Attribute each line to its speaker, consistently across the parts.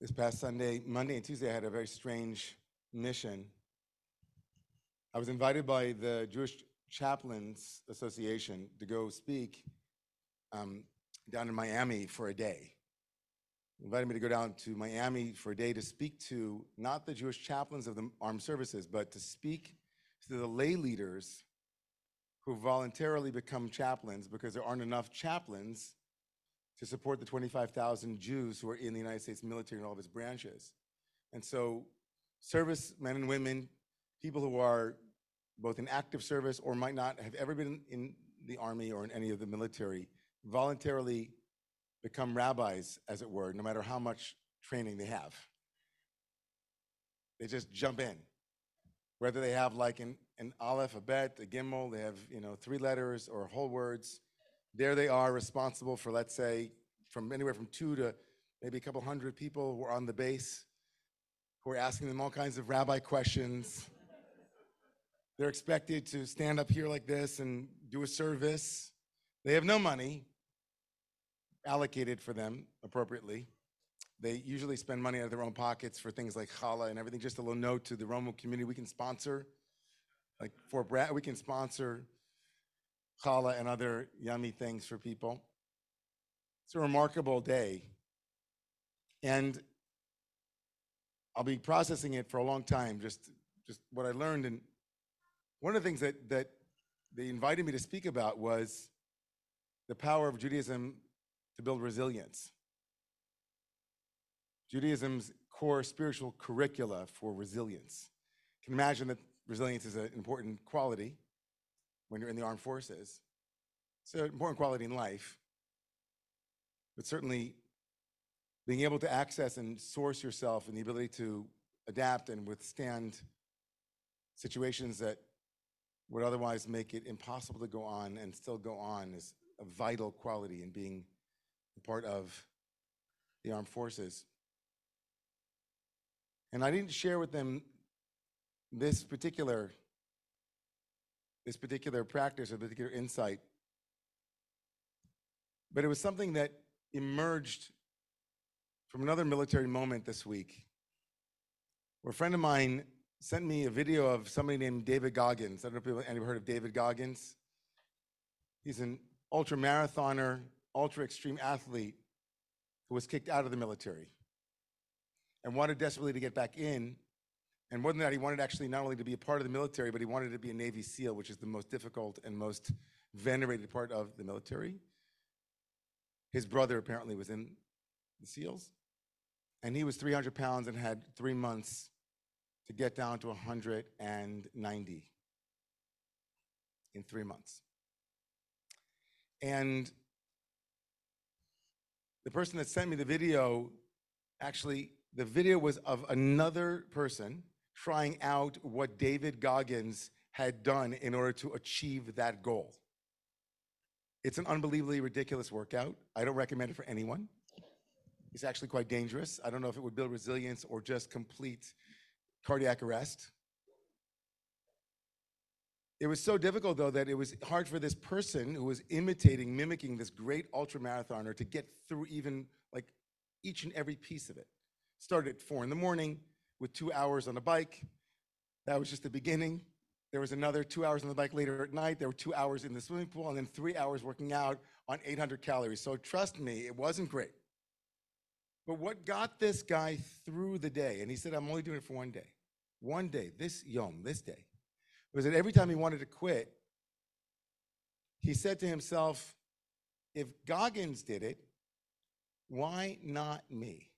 Speaker 1: This past Sunday, Monday, and Tuesday, I had a very strange mission. I was invited by the Jewish Chaplains Association to go speak um, down in Miami for a day. Invited me to go down to Miami for a day to speak to not the Jewish chaplains of the armed services, but to speak to the lay leaders who voluntarily become chaplains because there aren't enough chaplains to support the 25,000 Jews who are in the United States military and all of its branches. And so, service men and women, people who are both in active service or might not have ever been in the army or in any of the military, voluntarily become rabbis, as it were, no matter how much training they have. They just jump in. Whether they have like an, an aleph, a bet, a gimel, they have you know three letters or whole words. There they are, responsible for let's say from anywhere from two to maybe a couple hundred people who are on the base, who are asking them all kinds of rabbi questions. They're expected to stand up here like this and do a service. They have no money allocated for them appropriately. They usually spend money out of their own pockets for things like challah and everything. Just a little note to the Romemu community: we can sponsor, like for Brad, we can sponsor challah and other yummy things for people. It's a remarkable day, and I'll be processing it for a long time. Just, just what I learned, and one of the things that that they invited me to speak about was the power of Judaism to build resilience. Judaism's core spiritual curricula for resilience. You can imagine that resilience is an important quality when you're in the armed forces. It's an important quality in life. But certainly, being able to access and source yourself and the ability to adapt and withstand situations that would otherwise make it impossible to go on and still go on is a vital quality in being part of the armed forces. And I didn't share with them this particular this particular practice or particular insight. But it was something that emerged from another military moment this week, where a friend of mine sent me a video of somebody named David Goggins. I don't know if anyone heard of David Goggins. He's an ultra marathoner, ultra extreme athlete who was kicked out of the military and wanted desperately to get back in. And more than that, he wanted actually not only to be a part of the military, but he wanted to be a Navy SEAL, which is the most difficult and most venerated part of the military. His brother apparently was in the SEALs. And he was 300 pounds and had three months to get down to 190 in three months. And the person that sent me the video actually the video was of another person trying out what David Goggins had done in order to achieve that goal. It's an unbelievably ridiculous workout. I don't recommend it for anyone. It's actually quite dangerous. I don't know if it would build resilience or just complete cardiac arrest. It was so difficult, though, that it was hard for this person who was imitating, mimicking this great ultra marathoner to get through even like each and every piece of it. Started at four in the morning with two hours on the bike. That was just the beginning. There was another two hours on the bike later at night. There were two hours in the swimming pool, and then three hours working out on 800 calories. So trust me, it wasn't great. But what got this guy through the day, and he said, I'm only doing it for one day. One day, this yom, this day, was that every time he wanted to quit, he said to himself, if Goggins did it, why not me?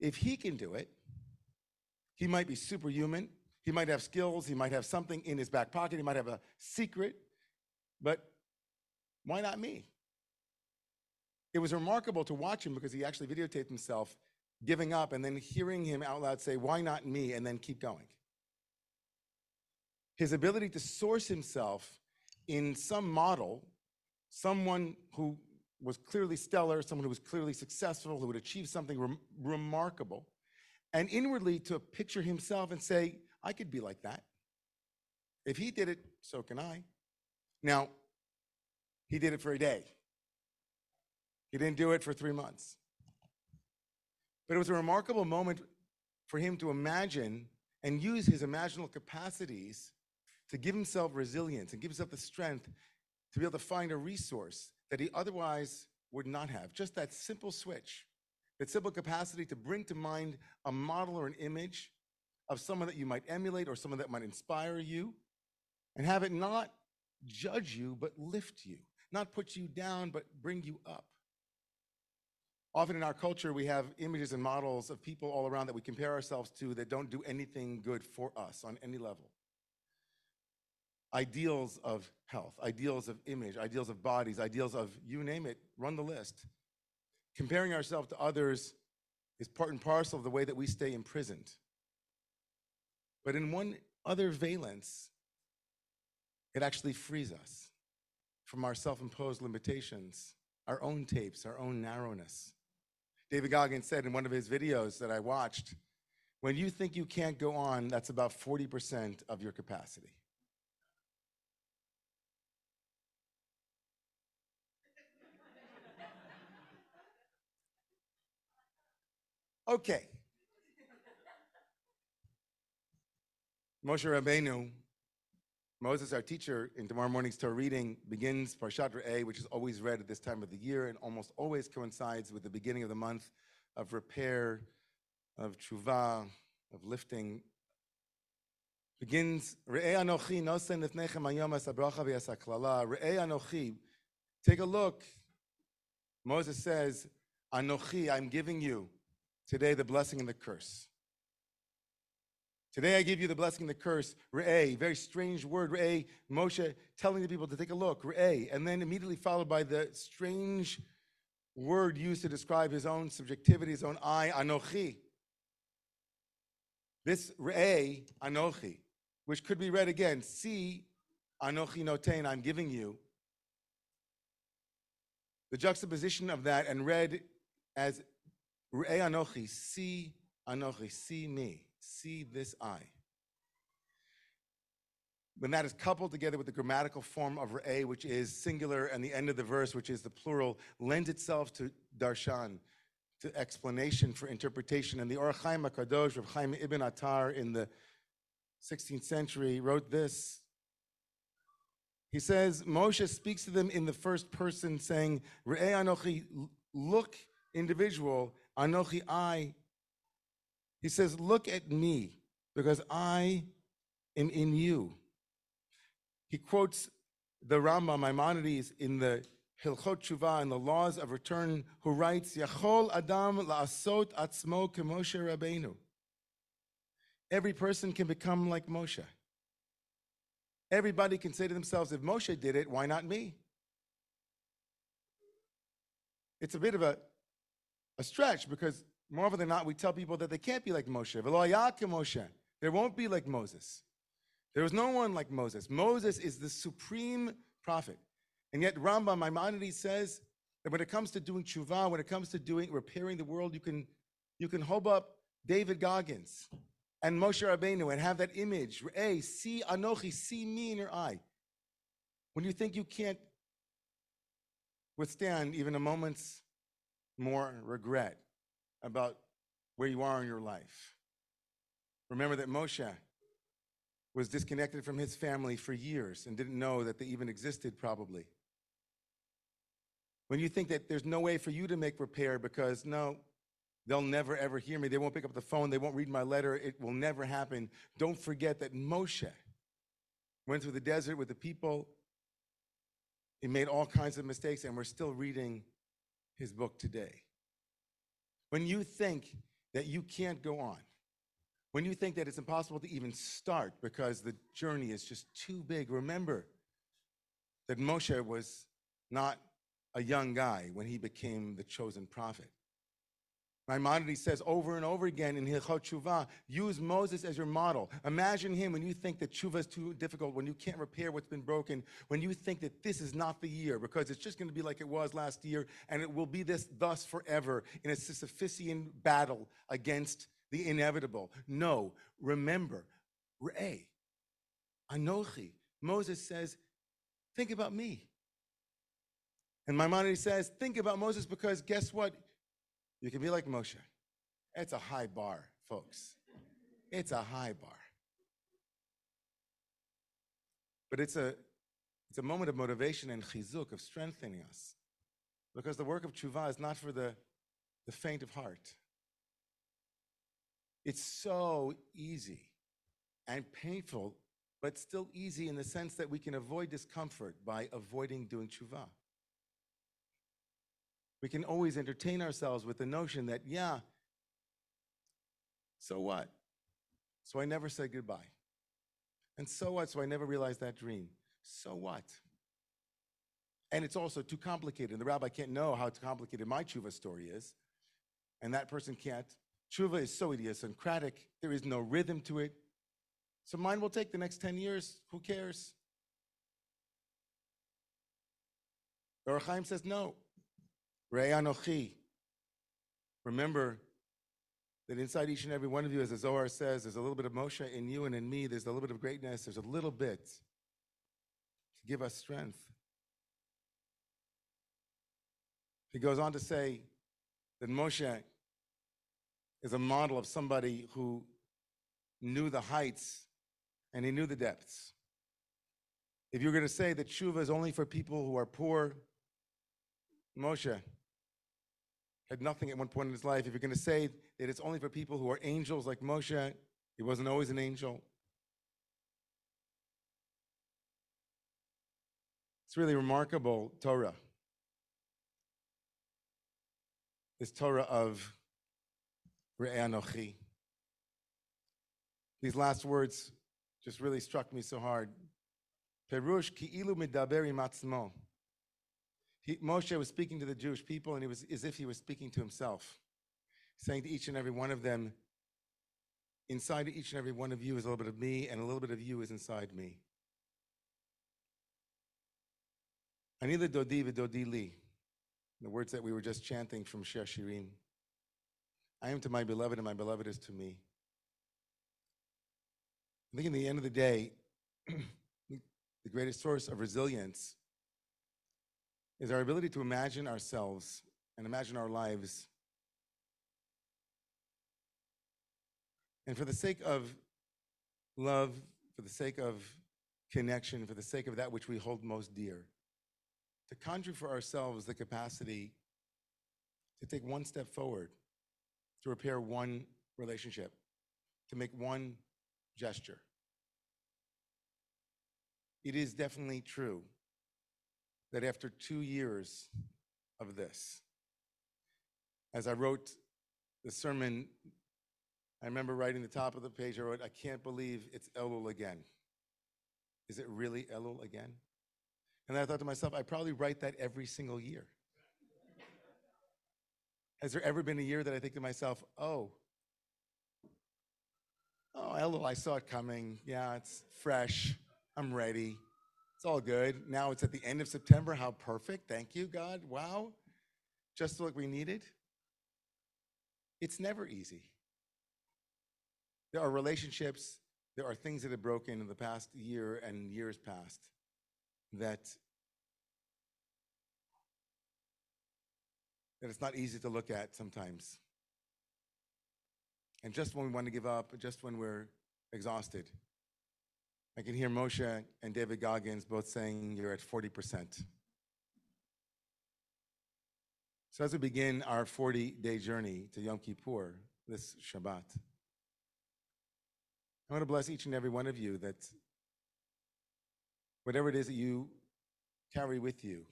Speaker 1: If he can do it, he might be superhuman. He might have skills. He might have something in his back pocket. He might have a secret. But why not me? It was remarkable to watch him because he actually videotaped himself giving up and then hearing him out loud say, Why not me? and then keep going. His ability to source himself in some model, someone who was clearly stellar, someone who was clearly successful, who would achieve something rem- remarkable, and inwardly to picture himself and say, I could be like that. If he did it, so can I. Now, he did it for a day. He didn't do it for three months. But it was a remarkable moment for him to imagine and use his imaginal capacities to give himself resilience and give himself the strength to be able to find a resource that he otherwise would not have. Just that simple switch, that simple capacity to bring to mind a model or an image of someone that you might emulate or someone that might inspire you and have it not judge you, but lift you, not put you down, but bring you up. Often in our culture, we have images and models of people all around that we compare ourselves to that don't do anything good for us on any level. Ideals of health, ideals of image, ideals of bodies, ideals of you name it, run the list. Comparing ourselves to others is part and parcel of the way that we stay imprisoned. But in one other valence, it actually frees us from our self imposed limitations, our own tapes, our own narrowness. David Goggins said in one of his videos that I watched when you think you can't go on, that's about 40% of your capacity. Okay. Moshe Rabbeinu, Moses, our teacher, in tomorrow morning's Torah reading, begins Parshat Re'eh, which is always read at this time of the year and almost always coincides with the beginning of the month of repair, of tshuva, of lifting. Begins Re'eh Anochi nosen es habracha v'es haklala. Re'eh Anochi, take a look. Moses says, Anochi, I'm giving you today the blessing and the curse. Today I give you the blessing and the curse. Re'eh, very strange word. Re'eh, Moshe telling the people to take a look. Re'eh, and then immediately followed by the strange word used to describe his own subjectivity, his own I, Anochi. This Re'eh, Anochi, which could be read again, see, Anochi notain, I'm giving you. The juxtaposition of that and read as Re'eh Anochi, see Anochi, see me see this eye. When that is coupled together with the grammatical form of re'eh, which is singular, and the end of the verse, which is the plural, lends itself to darshan, to explanation for interpretation. And the Or HaChaim HaKadosh, Rav Chaim Ibn Attar in the 16th century wrote this. He says, Moshe speaks to them in the first person saying, Re'eh Anochi, look individual, Anochi I, he says, Look at me, because I am in you. He quotes the Rambam Maimonides in the Hilchot Tshuva and the Laws of Return, who writes, Yachol Adam la'asot atzmo kemoshe Rabbeinu. Every person can become like Moshe. Everybody can say to themselves, if Moshe did it, why not me? It's a bit of a, a stretch because more often than not, we tell people that they can't be like Moshe. There won't be like Moses. There was no one like Moses. Moses is the supreme prophet. And yet Rambam Maimonides says that when it comes to doing tshuva, when it comes to doing repairing the world, you can you can hold up David Goggins and Moshe Rabbeinu and have that image. Hey, see Anochi, see me in your eye. When you think you can't withstand even a moment's more regret, about where you are in your life. Remember that Moshe was disconnected from his family for years and didn't know that they even existed, probably. When you think that there's no way for you to make repair because no, they'll never ever hear me, they won't pick up the phone, they won't read my letter, it will never happen. Don't forget that Moshe went through the desert with the people. He made all kinds of mistakes, and we're still reading his book today. When you think that you can't go on, when you think that it's impossible to even start because the journey is just too big, remember that Moshe was not a young guy when he became the chosen prophet. Maimonides says over and over again in Hilchot Tshuva, use Moses as your model. Imagine him when you think that Tshuva is too difficult, when you can't repair what's been broken, when you think that this is not the year because it's just going to be like it was last year and it will be this thus forever in a Sisyphusian battle against the inevitable. No, remember, Re'eh, Anochi. Moses says, think about me. And Maimonides says, think about Moses because guess what? You can be like Moshe. It's a high bar, folks. It's a high bar. But it's a, it's a moment of motivation and chizuk, of strengthening us. Because the work of tshuva is not for the, the faint of heart. It's so easy and painful, but still easy in the sense that we can avoid discomfort by avoiding doing tshuva. We can always entertain ourselves with the notion that, yeah, so what? So I never said goodbye. And so what? So I never realized that dream. So what? And it's also too complicated. And The rabbi can't know how complicated my tshuva story is, and that person can't. Tshuva is so idiosyncratic, there is no rhythm to it. So mine will take the next 10 years. Who cares? Or Chaim says, no. Re'eh Anochi. Remember that inside each and every one of you, as the Zohar says, there's a little bit of Moshe in you and in me. There's a little bit of greatness. There's a little bit to give us strength. He goes on to say that Moshe is a model of somebody who knew the heights and he knew the depths. If you're going to say that tshuva is only for people who are poor, Moshe had nothing at one point in his life. If you're going to say that it's only for people who are angels like Moshe, he wasn't always an angel. It's really remarkable Torah. This Torah of Re'anochi. These last words just really struck me so hard. Perush ki'ilu midaber imatzmo. Moshe was speaking to the Jewish people, and it was as if he was speaking to himself, saying to each and every one of them, inside each and every one of you is a little bit of me, and a little bit of you is inside me. Ani l'dodi v'dodi li, the words that we were just chanting from Shir Shirim. I am to my beloved, and my beloved is to me. I think in the end of the day, the greatest source of resilience is our ability to imagine ourselves and imagine our lives. And for the sake of love, for the sake of connection, for the sake of that which we hold most dear, to conjure for ourselves the capacity to take one step forward, to repair one relationship, to make one gesture. It is definitely true that after two years of this, as I wrote the sermon, I remember writing the top of the page, I wrote, I can't believe it's Elul again. Is it really Elul again? And I thought to myself, I probably write that every single year. Has there ever been a year that I think to myself, oh, oh, Elul, I saw it coming. Yeah, it's fresh. I'm ready. It's all good. Now it's at the end of September. How perfect. Thank you, God. Wow. Just what we needed. It's never easy. There are relationships, there are things that have broken in the past year and years past that that it's not easy to look at sometimes. And just when we want to give up, just when we're exhausted, I can hear Moshe and David Goggins both saying you're at 40%. So as we begin our 40-day journey to Yom Kippur this Shabbat, I want to bless each and every one of you that whatever it is that you carry with you,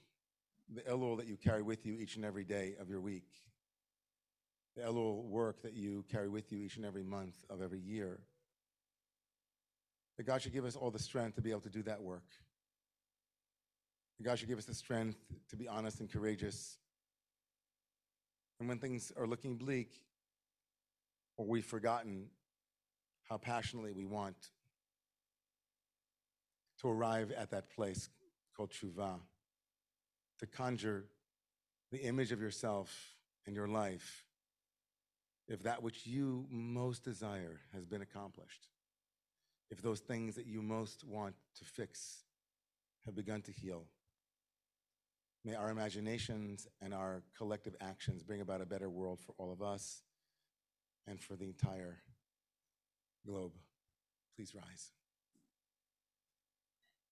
Speaker 1: the Elul that you carry with you each and every day of your week, the Elul work that you carry with you each and every month of every year, that God should give us all the strength to be able to do that work. That God should give us the strength to be honest and courageous. And when things are looking bleak, or we've forgotten how passionately we want to arrive at that place called tshuva, to conjure the image of yourself and your life if that which you most desire has been accomplished if those things that you most want to fix have begun to heal. May our imaginations and our collective actions bring about a better world for all of us and for the entire globe. Please rise.